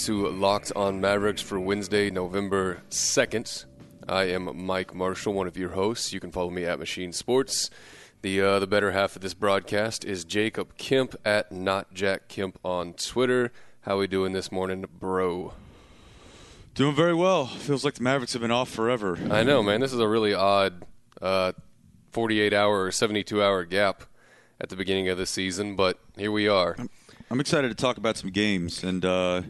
Into Locked on Mavericks for Wednesday, November 2nd. I am Mike Marshall, one of your hosts. You can follow me at Machine Sports. The uh, the better half of this broadcast is Jacob Kemp at Not Jack Kemp on Twitter. How we doing this morning, bro? Doing very well. Feels like the Mavericks have been off forever. I know, man. This is a really odd uh, 48 hour or 72 hour gap at the beginning of the season, but here we are. I'm excited to talk about some games, and uh,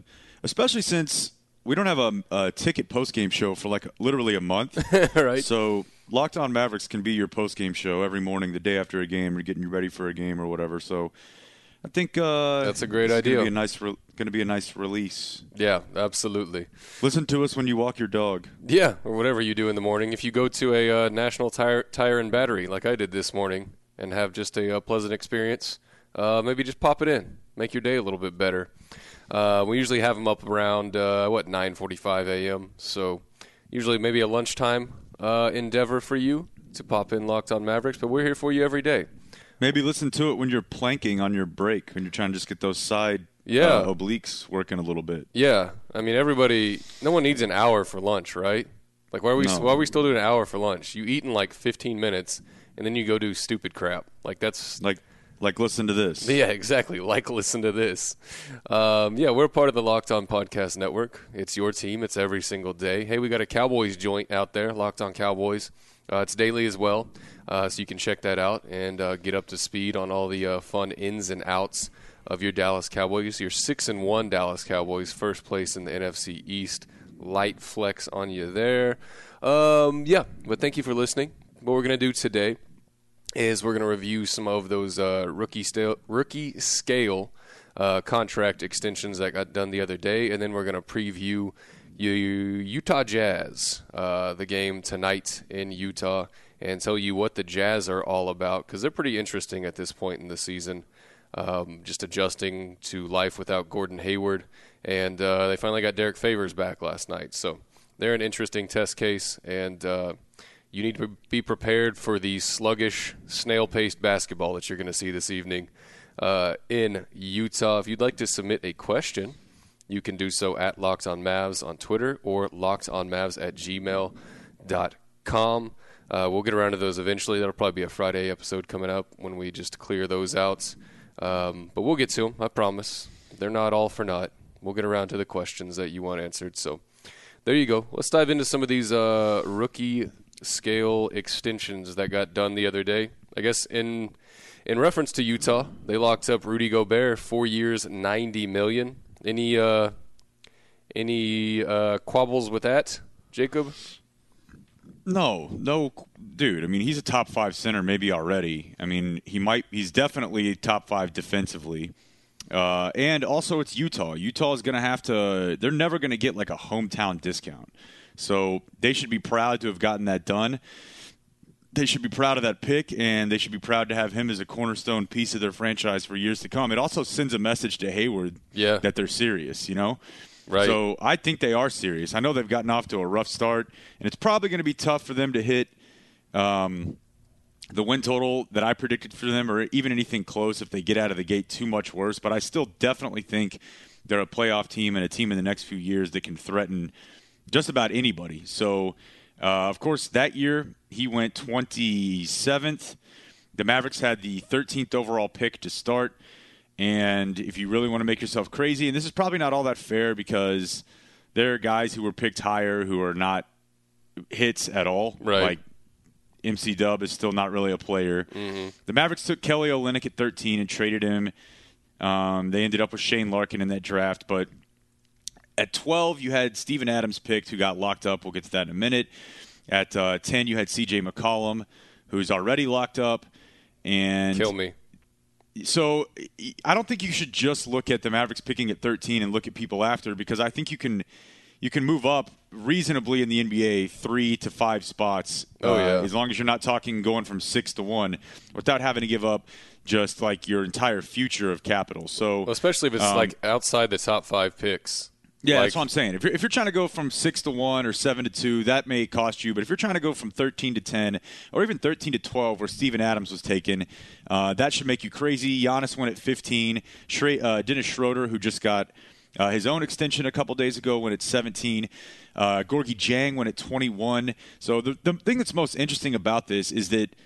especially since we don't have a, a ticket post game show for like literally a month. right. So Locked On Mavericks can be your post game show every morning, the day after a game, or getting you ready for a game or whatever. So I think uh, That's a great idea. Gonna be a nice, re- going to be a nice release. Yeah, absolutely. Listen to us when you walk your dog. Yeah, or whatever you do in the morning. If you go to a uh, National Tire, Tire and Battery like I did this morning and have just a uh, pleasant experience, uh, maybe just pop it in, make your day a little bit better. Uh, we usually have them up around uh, what 9:45 a.m. So usually maybe a lunchtime uh, endeavor for you to pop in Locked On Mavericks, but we're here for you every day. Maybe listen to it when you're planking on your break, when you're trying to just get those side Yeah. uh, obliques working a little bit. Yeah, I mean everybody. No one needs an hour for lunch, right? Like why are we No. why are we still doing an hour for lunch? You eat in like 15 minutes, and then you go do stupid crap. Like that's Like, like listen to this. yeah, exactly. Like listen to this. Um, yeah, we're part of the Locked On Podcast Network. It's your team. It's every single day. Hey, we got a Cowboys joint out there, Locked On Cowboys. Uh, it's daily as well, uh, so you can check that out and uh, get up to speed on all the uh, fun ins and outs of your Dallas Cowboys. Your six and one Dallas Cowboys, first place in the NFC East. Light flex on you there. Um, yeah, but thank you for listening. What we're gonna do today is we're going to review some of those uh, rookie rookie scale uh, contract extensions that got done the other day, and then we're going to preview Utah Jazz, uh, the game tonight in Utah, and tell you what the Jazz are all about because they're pretty interesting at this point in the season. Um, just adjusting to life without Gordon Hayward, and uh, they finally got Derrick Favors back last night, so they're an interesting test case, and uh, you need to be prepared for the sluggish, snail-paced basketball that you're going to see this evening uh, in Utah. If you'd like to submit a question, you can do so at Locked on Mavs on Twitter or lockedonmavs at gmail.com. Uh, we'll get around to those eventually. That'll probably be a Friday episode coming up when we just clear those out. Um, but we'll get to them, I promise. They're not all for naught. We'll get around to the questions that you want answered. So there you go. Let's dive into some of these uh, rookie scale extensions that got done the other day. I guess in in reference to Utah, they locked up Rudy Gobert four years, ninety million. Any uh, any uh, quabbles with that, Jacob? No, no, dude. I mean, he's a top five center, maybe already. I mean, he might. He's definitely top five defensively. Uh, and also, it's Utah. Utah is going to have to. They're never going to get like a hometown discount. So they should be proud to have gotten that done. They should be proud of that pick, and they should be proud to have him as a cornerstone piece of their franchise for years to come. It also sends a message to Hayward Yeah. that they're serious. You know. Right. So I think they are serious. I know they've gotten off to a rough start, and it's probably going to be tough for them to hit um, the win total that I predicted for them, or even anything close if they get out of the gate too much worse. But I still definitely think they're a playoff team and a team in the next few years that can threaten just about anybody. So, uh, of course, that year he went 27th. The Mavericks had the 13th overall pick to start. And if you really want to make yourself crazy, and this is probably not all that fair because there are guys who were picked higher who are not hits at all. Right. Like MC Dub is still not really a player. The Mavericks took Kelly Olynyk at 13 and traded him. Um, they ended up with Shane Larkin in that draft, but at 12 you had Steven Adams picked, who got locked up. We'll get to that in a minute. At uh, 10 you had C.J. McCollum, who's already locked up, and Kill me. so I don't think you should just look at the Mavericks picking at 13 and look at people after because I think you can you can move up reasonably in the NBA three to five spots. Oh, uh, yeah. as long as you're not talking going from six to one without having to give up just like your entire future of capital. So Well, especially if it's Um, like outside the top five picks. Yeah, Like- that's what I'm saying. If you're, if you're trying to go from six to one or seven to two, that may cost you. But if you're trying to go from 13 to 10 or even 13 to 12, where Steven Adams was taken, uh, that should make you crazy. Giannis went at 15. Shre- uh, Dennis Schroeder, who just got uh, his own extension a couple days ago, went at 17. Uh, Gorgui Dieng went at 21. So the, the thing that's most interesting about this is that,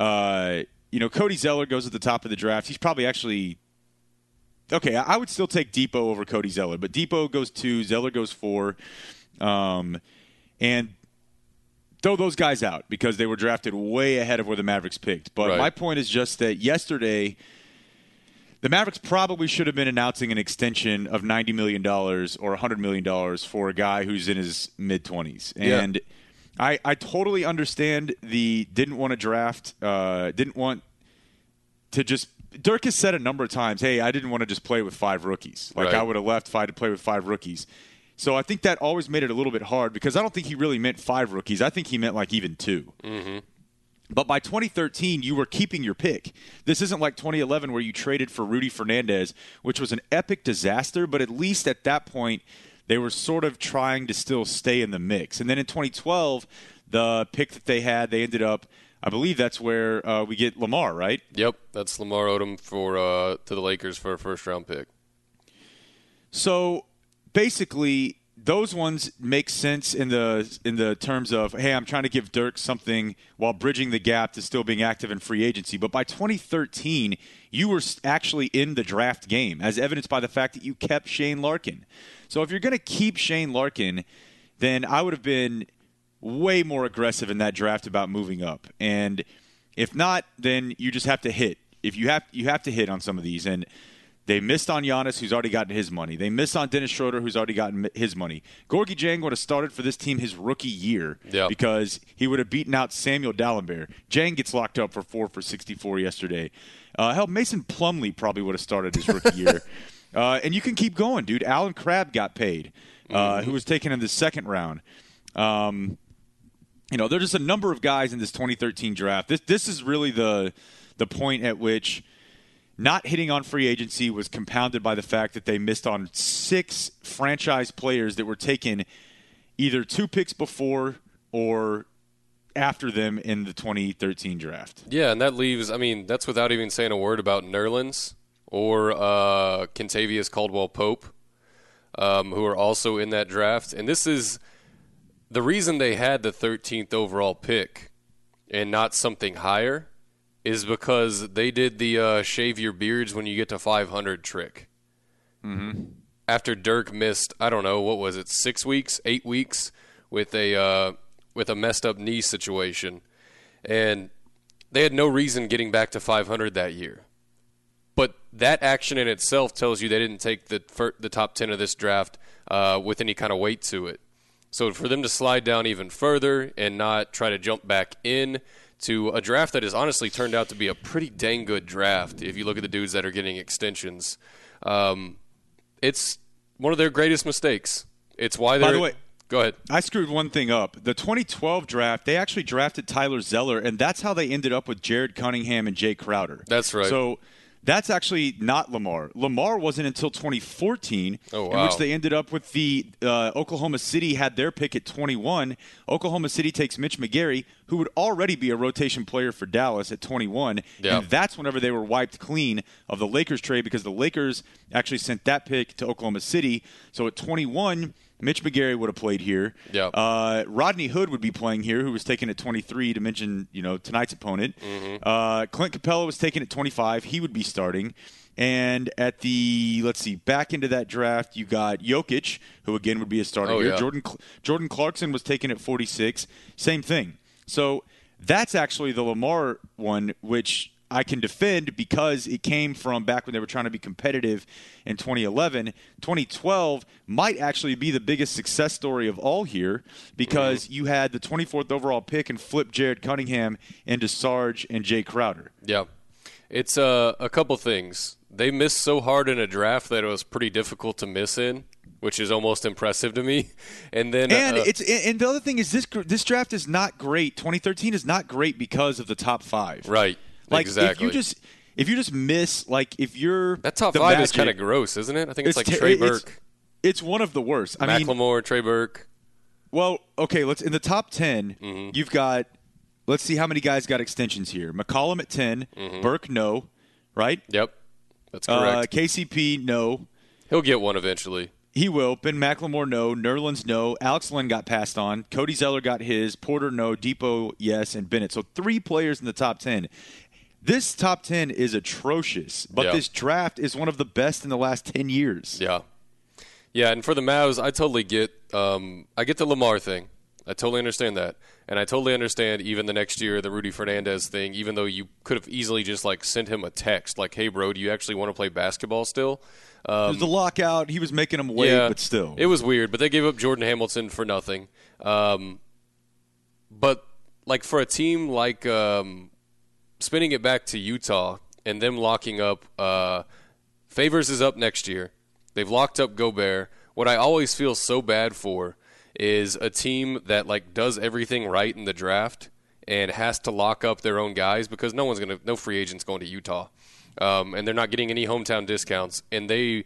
uh, you know, Cody Zeller goes at the top of the draft. He's probably actually okay, I would still take Dipo over Cody Zeller, but Dipo goes two, Zeller goes four, um, and throw those guys out because they were drafted way ahead of where the Mavericks picked. But Right. my point is just that yesterday. The Mavericks probably should have been announcing an extension of $90 million or $100 million for a guy who's in his mid 20s. Yeah. And I, I totally understand the didn't want to draft, uh, didn't want to just Dirk has said a number of times, "Hey, I didn't want to just play with five rookies. Like Right. I would have left if I had to play with five rookies." So I think that always made it a little bit hard because I don't think he really meant five rookies. I think he meant like even 2 Mm-hmm. But by 2013, you were keeping your pick. This isn't like 2011 where you traded for Rudy Fernandez, which was an epic disaster. But at least at that point, they were sort of trying to still stay in the mix. And then in 2012, the pick that they had, they ended up. I believe that's where uh, we get Lamar, right? Yep, that's Lamar Odom for uh, to the Lakers for a first round pick. So basically, those ones make sense in the in the terms of hey, I'm trying to give Dirk something while bridging the gap to still being active in free agency. But by 2013, you were actually in the draft game, as evidenced by the fact that you kept Shane Larkin. So if you're going to keep Shane Larkin, then I would have been way more aggressive in that draft about moving up. And if not, then you just have to hit. If you have you have to hit on some of these and they missed on Giannis, who's already gotten his money. They missed on Dennis Schroeder, who's already gotten his money. Gorgui Dieng would have started for this team his rookie year Yeah. because he would have beaten out Samuel Dalembert. Dieng gets locked up for four for 64 yesterday. Uh, hell, Mason Plumlee probably would have started his rookie year. Uh, and you can keep going, dude. Allen Crabbe got paid, uh, who was taken in the second round. Um, you know, there's just a number of guys in this 2013 draft. This this is really the the point at which not hitting on free agency was compounded by the fact that they missed on six franchise players that were taken either two picks before or after them in the 2013 draft. Yeah, and that leaves. I mean, that's without even saying a word about Nerlens or uh, Kentavious Caldwell Pope, um, who are also in that draft. And this is the reason they had the 13th overall pick and not something higher is because they did the uh, shave your beards when you get to 500 trick. Mm-hmm. After Dirk missed, I don't know what was it, six weeks, eight weeks with a uh, with a messed up knee situation, and they had no reason getting back to 500 that year. But that action in itself tells you they didn't take the the top 10 of this draft uh, with any kind of weight to it. So for them to slide down even further and not try to jump back in to a draft that has honestly turned out to be a pretty dang good draft, if you look at the dudes that are getting extensions, um, it's one of their greatest mistakes. It's why they're. By the way, go ahead. I screwed one thing up. The 2012 draft, they actually drafted Tyler Zeller, and that's how they ended up with Jared Cunningham and Jae Crowder. That's right. So that's actually not Lamar. Lamar wasn't until 2014, Oh, in which they ended up with the uh, Oklahoma City had their pick at 21. Oklahoma City takes Mitch McGary, who would already be a rotation player for Dallas at 21, Yeah. and that's whenever they were wiped clean of the Lakers trade because the Lakers actually sent that pick to Oklahoma City. So at 21. Mitch McGary would have played here. Yeah. Uh, Rodney Hood would be playing here, who was taken at 23 to mention, you know, tonight's opponent. Uh, Clint Capela was taken at 25. He would be starting. And at the let's see, back into that draft, you got Jokic, who again would be a starter Oh, here. yeah. Jordan Jordan Clarkson was taken at 46. Same thing. So that's actually the Lamar one, which I can defend because it came from back when they were trying to be competitive in 2011. 2012 might actually be the biggest success story of all here because you had the 24th overall pick and flipped Jared Cunningham into Sarge and Jae Crowder. Yeah. It's uh, a couple things. They missed so hard in a draft that it was pretty difficult to miss in, which is almost impressive to me. And then And uh, it's and the other thing is this this draft is not great. 2013 is not great because of the top five. right, Like exactly. if you just if you just miss like if you're that top five is kind of gross, isn't it? I think it's, like Trey it's- Burke, It's one of the worst. I mean, Macklemore, Trey Burke. well, okay, let's in the top 10, Mm-hmm. you've got let's see how many guys got extensions here. McCollum at 10, Burke no, right? Yep, that's Uh, Mm-hmm. correct. KCP no. He'll get one eventually. He will. Ben McLemore, no. Nerlens, no. Alex Len got passed on. Cody Zeller got his. Porter, no. Dipo, yes. And Bennett. So three players in the top 10. This top 10 is atrocious, but Yeah. this draft is one of the best in the last 10 years. Yeah, yeah. And for the Mavs, I totally get. Um, I get the Lamar thing. I totally understand that, and I totally understand even the next year the Rudy Fernandez thing. Even though you could have easily just like sent him a text like, "Hey, bro, do you actually want to play basketball still?" Um, the lockout. He was making him wait, yeah, but still. it was weird. But they gave up Jordan Hamilton for nothing. Um, but like for a team like um, spinning it back to Utah and them locking up, uh, Favors is up next year. They've locked up Gobert. What I always feel so bad for is a team that like does everything right in the draft and has to lock up their own guys because no one's gonna, no free agents going to Utah, um, and they're not getting any hometown discounts, and they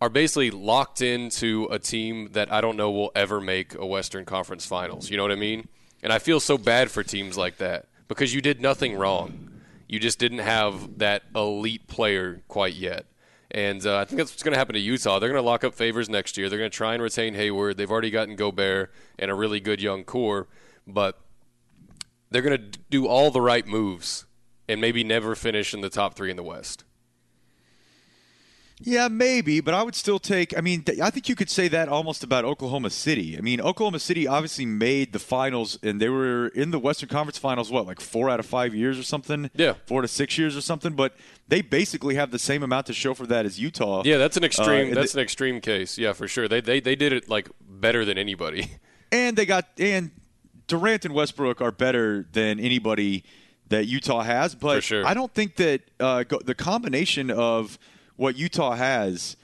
are basically locked into a team that I don't know will ever make a Western Conference Finals. You know what I mean? And I feel so bad for teams like that because you did nothing wrong. You just didn't have that elite player quite yet. And uh, I think that's what's going to happen to Utah. They're going to lock up favors next year. They're going to try and retain Hayward. They've already gotten Gobert and a really good young core, but they're going to do all the right moves and maybe never finish in the top three in the West. Yeah, maybe, but I would still take. I mean, I think you could say that almost about Oklahoma City. I mean, Oklahoma City obviously made the finals, and they were in the Western Conference Finals. What, like four out of five years or something? Yeah. four to six years or something. But they basically have the same amount to show for that as Utah. Yeah, that's an extreme. and that's an extreme case. Yeah, for sure. They they they did it like better than anybody. and they got and Durant and Westbrook are better than anybody that Utah has. But For sure. I don't think that uh, go, the combination of what Utah has.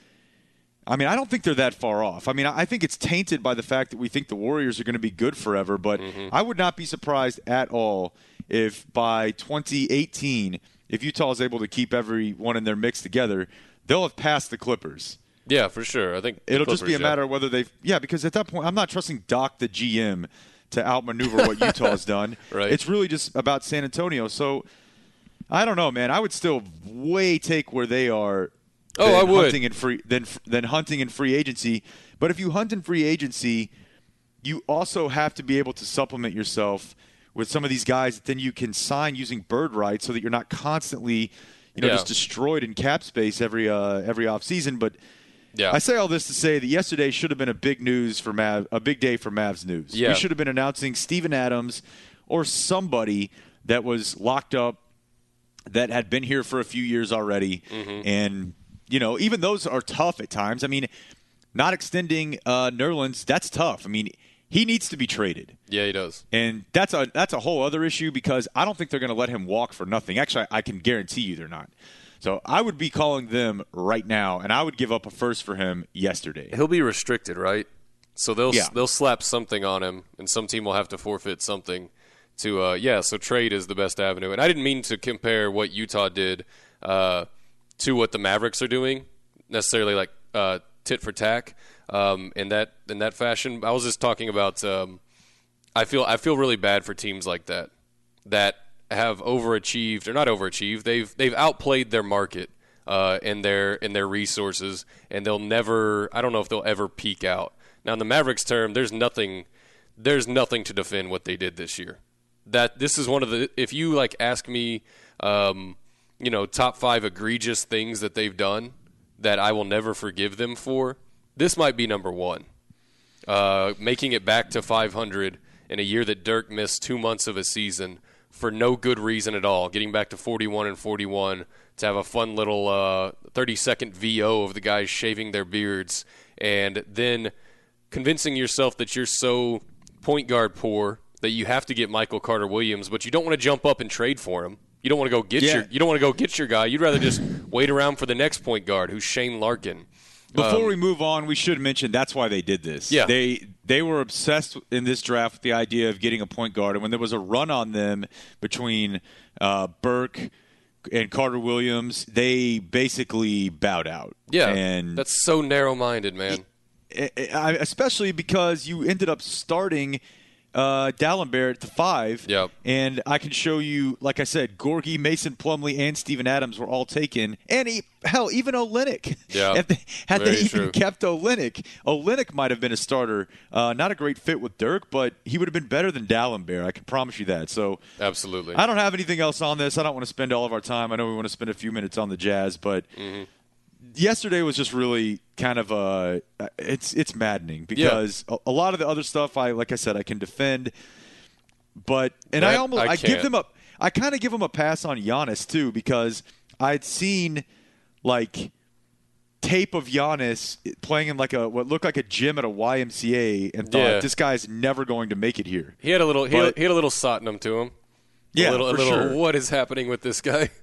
I mean, I don't think they're that far off. I mean, I think it's tainted by the fact that we think the Warriors are going to be good forever. But Mm-hmm. I would not be surprised at all if by 2018, if Utah is able to keep everyone in their mix together, they'll have passed the Clippers. yeah, for sure. I think It'll just be a Clippers, yeah. matter of whether they, yeah, because at that point, I'm not trusting Doc, the GM, to outmaneuver what Utah's done. Right. It's really just about San Antonio. So I don't know, man. I would still way take where they are. Oh, I would. hunting in free than than hunting in free agency. But if you hunt in free agency, you also have to be able to supplement yourself with some of these guys that then you can sign using bird rights, so that you're not constantly, you know, Yeah. just destroyed in cap space every uh, every off season. But Yeah, I say all this to say that yesterday should have been a big news for Mav, a big day for Mavs news. Yeah. We should have been announcing Steven Adams or somebody that was locked up that had been here for a few years already, Mm-hmm. and you know even those are tough at times. I mean, not extending uh, Nerlens that's tough. I mean, he needs to be traded. yeah, he does. And that's a that's a whole other issue because I don't think they're going to let him walk for nothing. Actually, I, I can guarantee you they're not. So I would be calling them right now, and I would give up a first for him yesterday. He'll be restricted, right? So they'll Yeah. they'll slap something on him, and some team will have to forfeit something. To uh, yeah, so trade is the best avenue. And I didn't mean to compare what Utah did uh, to what the Mavericks are doing necessarily, like uh, tit for tack um, in that in that fashion. I was just talking about. Um, I feel I feel really bad for teams like that that have overachieved or not overachieved. They've they've outplayed their market uh, in their in their resources, and they'll never. I don't know if they'll ever peak out. Now in the Mavericks term, there's nothing there's nothing to defend what they did this year. That this is one of the if you like ask me, um, you know, top five egregious things that they've done that I will never forgive them for. This might be number one uh, making it back to 500 in a year that Dirk missed two months of a season for no good reason at all. Getting back to 41 and 41 to have a fun little uh, 30 second VO of the guys shaving their beards, and then convincing yourself that you're so point guard poor that you have to get Michael Carter Williams, but you don't want to jump up and trade for him You don't want to go get Yeah. your you don't want to go get your guy. You'd rather just wait around for the next point guard, who's Shane Larkin. Before Um, we move on, we should mention that's why they did this. Yeah. They they were obsessed in this draft with the idea of getting a point guard, and when there was a run on them between uh, Burke and Carter Williams, they basically bowed out. Yeah, and that's so narrow-minded, man. Especially because you ended up starting uh, Dalembert at the five. Yep. And I can show you, like I said, Gorgui, Mason Plumlee, and Steven Adams were all taken. And he, hell, even Olynyk. Yeah. If they, had Very they even true. kept Olynyk, Olynyk might have been a starter. Uh, not a great fit with Dirk, but he would have been better than Dalembert. I can promise you that. So Absolutely. I don't have anything else on this. I don't want to spend all of our time. I know we want to spend a few minutes on the Jazz, but yesterday was just really kind of uh it's it's maddening because a, a lot of the other stuff I like I said I can defend, but and I almost I I, give them a I kind of give them a pass on Giannis too because I'd seen like tape of Giannis playing in like a what looked like a gym at a YMCA and thought Yeah. this guy's never going to make it here. he had a little he, had, But- he had a little Sottenham to him. Yeah, a little, a little sure. what is happening with this guy?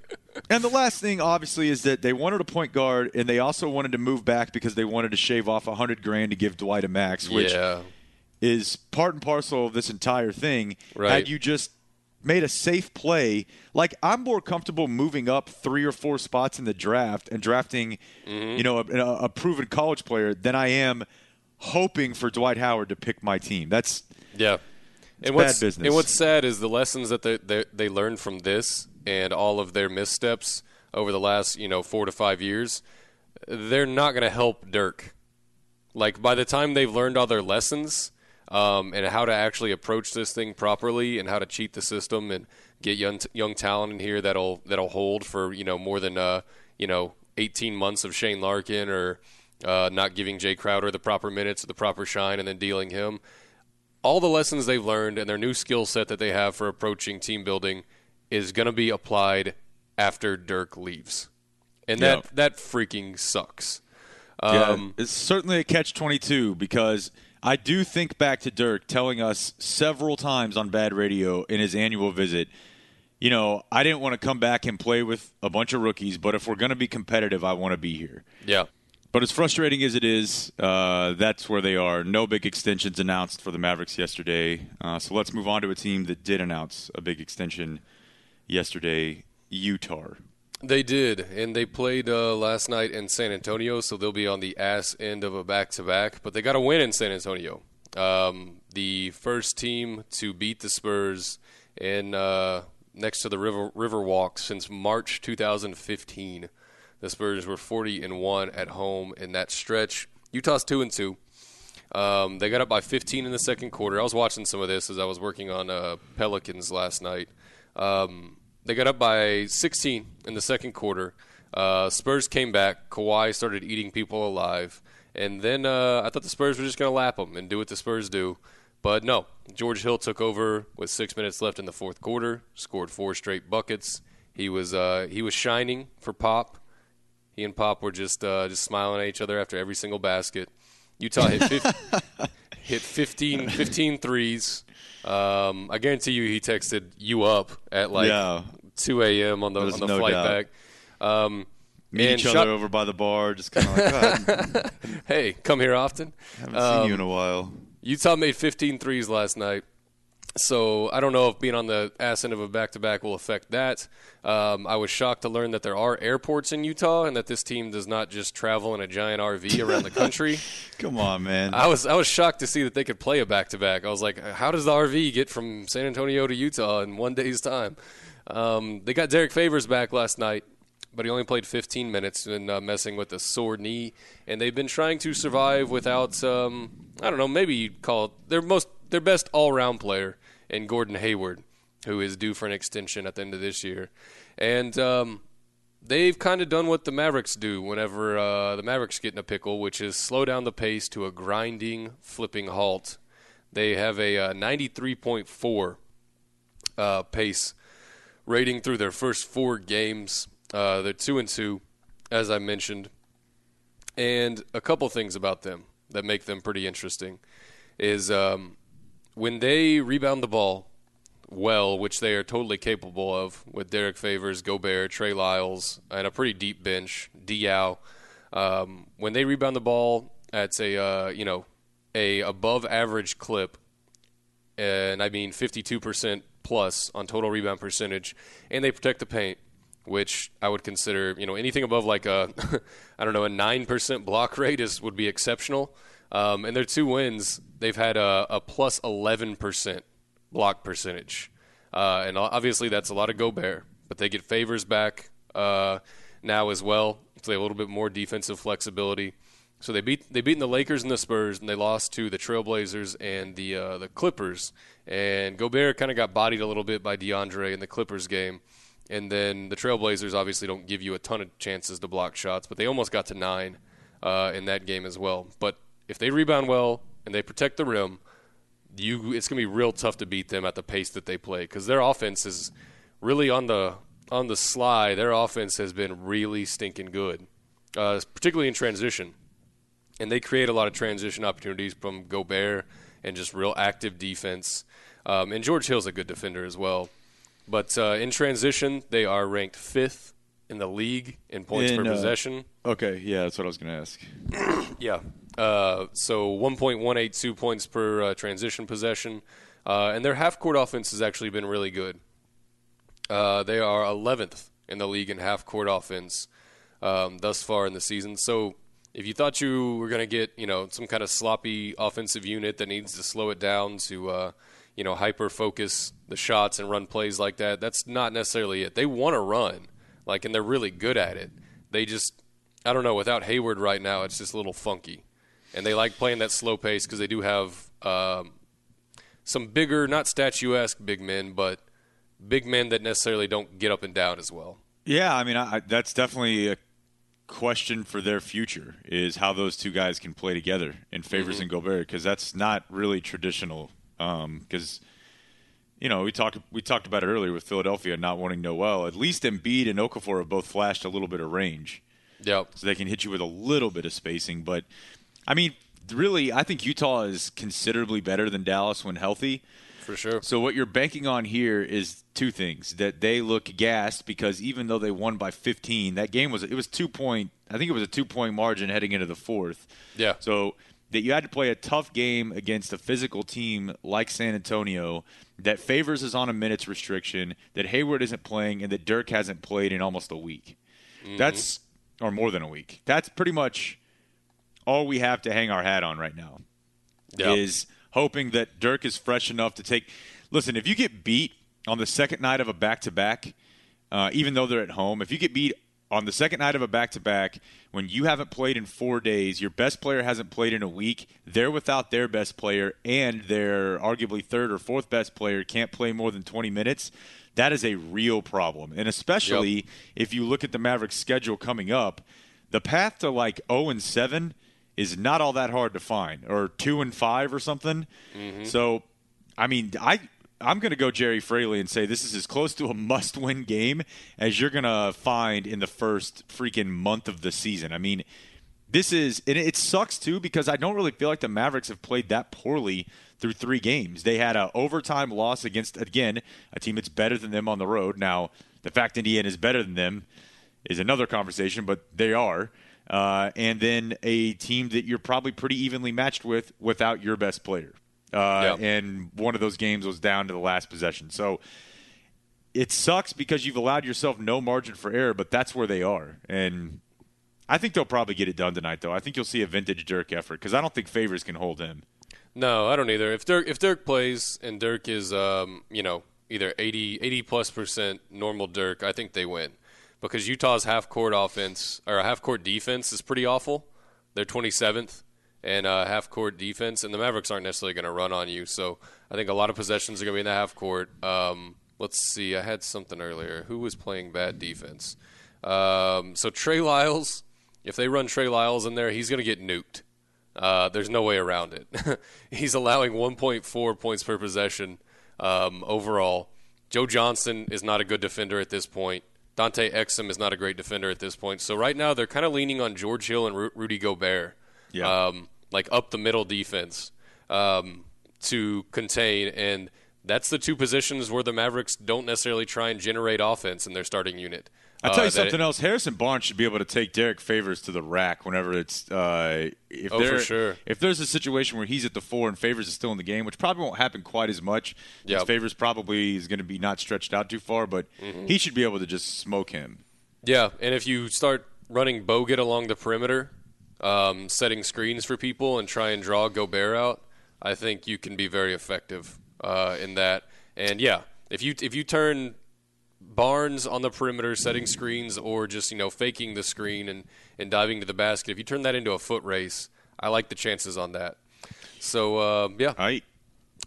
And the last thing, obviously, is that they wanted a point guard, and they also wanted to move back because they wanted to shave off a hundred grand to give Dwight a max, which yeah. is part and parcel of this entire thing. Right. Had you just made a safe play, like I'm more comfortable moving up three or four spots in the draft and drafting, Mm-hmm. you know, a, a proven college player than I am hoping for Dwight Howard to pick my team. That's Yeah. And bad what's, business. And what's sad is the lessons that they, they they learned from this and all of their missteps over the last you know four to five years. They're not going to help Dirk. Like by the time they've learned all their lessons um, and how to actually approach this thing properly and how to cheat the system and get young young talent in here that'll that'll hold for you know more than uh, you know 18 months of Shane Larkin or uh, not giving Jae Crowder the proper minutes or the proper shine and then dealing him all the lessons they've learned and their new skill set that they have for approaching team building is going to be applied after Dirk leaves. And that Yeah. that freaking sucks. Yeah, Um, it's certainly a catch 22 because I do think back to Dirk telling us several times on bad radio in his annual visit, you know, I didn't want to come back and play with a bunch of rookies, but if we're going to be competitive, I want to be here. yeah. But as frustrating as it is, uh, that's where they are. No big extensions announced for the Mavericks yesterday. Uh, so let's move on to a team that did announce a big extension yesterday Utah. They did, and they played uh, last night in San Antonio, so they'll be on the ass end of a back-to-back. But they got a win in San Antonio. Um, the first team to beat the Spurs in uh, next to the River Riverwalk since March 2015. The Spurs were 40 and one at home in that stretch. Utah's two and two. Um, they got up by 15 in the second quarter. I was watching some of this as I was working on uh, Pelicans last night. Um, they got up by 16 in the second quarter. Uh, Spurs came back. Kawhi started eating people alive. And then uh, I thought the Spurs were just going to lap them and do what the Spurs do. But no, George Hill took over with six minutes left in the fourth quarter, scored four straight buckets. He was uh, he was shining for Pop. He and Pop were just uh, just smiling at each other after every single basket. Utah hit fif- hit 15, 15 threes. Um, I guarantee you, he texted you up at like Yeah. 2 a.m. on the There's on the no flight doubt. back. Um, Meet each other over by the bar, just kind of like, "God, Hey, come here often. haven't Um, seen you in a while. Utah made 15 threes last night. So I don't know if being on the ass end of a back-to-back will affect that. Um, I was shocked to learn that there are airports in Utah and that this team does not just travel in a giant RV around the country. Come on, man. I was I was shocked to see that they could play a back-to-back. I was like, how does the RV get from San Antonio to Utah in one day's time? Um, they got Derrick Favors back last night, but he only played 15 minutes and uh, messing with a sore knee. And they've been trying to survive without um, I don't know, maybe you'd call it their most their best all-round player in Gordon Hayward, who is due for an extension at the end of this year, and. Um, they've kind of done what the Mavericks do whenever uh, the Mavericks get in a pickle, which is slow down the pace to a grinding, flipping halt. They have a uh, 93.4 uh, pace rating through their first four games. Uh, they're two and two, as I mentioned, and a couple things about them that make them pretty interesting is um, when they rebound the ball well, which they are totally capable of with Derrick Favors, Gobert, Trey Lyles, and a pretty deep bench, Diaw. Um, when they rebound the ball at a uh, you know a above average clip, and I mean 52% plus on total rebound percentage, and they protect the paint, which I would consider you know anything above like a I don't know a nine percent block rate is would be exceptional. Um, and their two wins, they've had a, a plus 11% block percentage. Uh, and obviously, that's a lot of Gobert, but they get favors back uh, now as well. So they have a little bit more defensive flexibility. So they beat they beat the Lakers and the Spurs, and they lost to the Trailblazers and the uh, the Clippers. And Gobert kind of got bodied a little bit by DeAndre in the Clippers game. And then the Trailblazers obviously don't give you a ton of chances to block shots, but they almost got to nine uh, in that game as well. But if they rebound well and they protect the rim, you it's going to be real tough to beat them at the pace that they play because their offense is really on the on the sly. Their offense has been really stinking good, uh, particularly in transition, and they create a lot of transition opportunities from Gobert and just real active defense. Um, and George Hill's a good defender as well, but uh, in transition they are ranked fifth in the league in points in, per uh, possession. Okay, yeah, that's what I was going to ask. yeah, uh, so 1.182 points per uh, transition possession. Uh, and their half court offense has actually been really good. Uh, they are 11th in the league in half court offense um, thus far in the season. So if you thought you were going to get, you know, some kind of sloppy offensive unit that needs to slow it down to, uh, you know, hyper focus the shots and run plays like that, that's not necessarily it. They want to run, like, and they're really good at it. They just, I don't know, without Hayward right now, it's just a little funky and they like playing that slow pace because they do have um, some bigger, not statuesque big men, but big men that necessarily don't get up and down as well. Yeah, I mean, I, that's definitely a question for their future is how those two guys can play together in Favors mm-hmm. and Gobert because that's not really traditional. Because um, you know we talked we talked about it earlier with Philadelphia not wanting Noel. At least Embiid and Okafor have both flashed a little bit of range. Yep. So they can hit you with a little bit of spacing, but I mean, really, I think Utah is considerably better than Dallas when healthy. For sure. So what you're banking on here is two things: that they look gassed because even though they won by 15, that game was it was two point. I think it was a two point margin heading into the fourth. Yeah. So that you had to play a tough game against a physical team like San Antonio that favors is on a minutes restriction, that Hayward isn't playing, and that Dirk hasn't played in almost a week. Mm-hmm. That's or more than a week. That's pretty much all we have to hang our hat on right now yep. is hoping that Dirk is fresh enough to take. Listen, if you get beat on the second night of a back to back, even though they're at home, if you get beat on the second night of a back to back when you haven't played in four days, your best player hasn't played in a week, they're without their best player, and their arguably third or fourth best player can't play more than 20 minutes. That is a real problem. And especially yep. if you look at the Mavericks' schedule coming up, the path to like 0 and 7 is not all that hard to find, or two and five or something. Mm-hmm. So, I mean, I I'm going to go Jerry Fraley and say this is as close to a must-win game as you're going to find in the first freaking month of the season. I mean, this is and it sucks too because I don't really feel like the Mavericks have played that poorly through three games. They had an overtime loss against again a team that's better than them on the road. Now, the fact Indiana is better than them is another conversation, but they are uh, and then a team that you're probably pretty evenly matched with without your best player. Uh, And one of those games was down to the last possession. So it sucks because you've allowed yourself no margin for error, but that's where they are. And I think they'll probably get it done tonight, though. I think you'll see a vintage Dirk effort because I don't think Favors can hold him. No, I don't either. If Dirk if Dirk plays and Dirk is um, you know either 80, 80 plus percent normal Dirk, I think they win because Utah's half court offense or half court defense is pretty awful. They're 27th and uh, half court defense, and the Mavericks aren't necessarily going to run on you. So I think a lot of possessions are going to be in the half court. Um, let's see, I had something earlier. Who was playing bad defense? Um, so Trey Lyles, if they run Trey Lyles in there, he's going to get nuked. Uh, there's no way around it. he's allowing 1.4 points per possession um, overall. Joe Johnson is not a good defender at this point. Dante Exum is not a great defender at this point. So right now they're kind of leaning on George Hill and Ru- Rudy Gobert, yeah. um, like up the middle defense um, to contain. And that's the two positions where the Mavericks don't necessarily try and generate offense in their starting unit. I'll tell Uh, you that something it- else. Harrison Barnes should be able to take Derrick Favors to the rack whenever it's uh, if Oh, for there- sure. If there's a situation where he's at the four and Favors is still in the game, which probably won't happen quite as much. Yep. Favors probably is going to be not stretched out too far, but Mm-hmm. he should be able to just smoke him. Yeah, and if you start running Bogut along the perimeter, um, setting screens for people and try and draw Gobert out, I think you can be very effective uh, in that. And yeah, if you if you turn Barnes on the perimeter, setting screens, or just you know faking the screen and, and diving to the basket, if you turn that into a foot race, I like the chances on that. So uh, yeah, All right.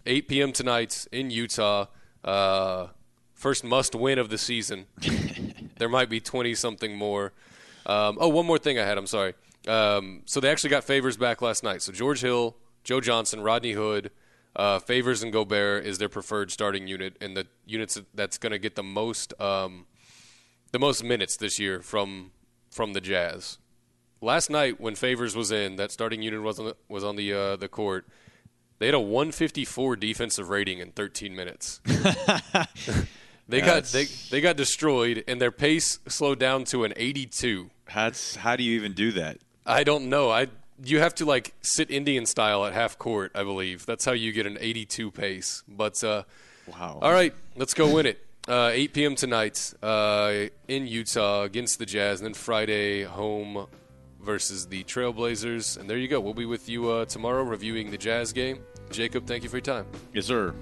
8 p.m. tonight in Utah. Uh, first must win of the season. there might be 20 something more. Um, oh, one more thing I had. I'm sorry. Um, so they actually got favors back last night. So George Hill, Joe Johnson, Rodney Hood, uh, Favors and Gobert is their preferred starting unit, and the units that's going to get the most um, the most minutes this year from from the Jazz. Last night when Favors was in, that starting unit was on the, was on the uh, the court. They had a 154 defensive rating in 13 minutes. they got they they got destroyed, and their pace slowed down to an 82. That's how do you even do that? I don't know. I you have to like sit Indian style at half court, I believe. That's how you get an 82 pace. But uh, Wow. all right, let's go win it. Uh, 8 p.m. tonight uh, in Utah against the Jazz, and then Friday home versus the Trailblazers. And there you go. We'll be with you uh, tomorrow reviewing the Jazz game. Jacob, thank you for your time. Yes, sir.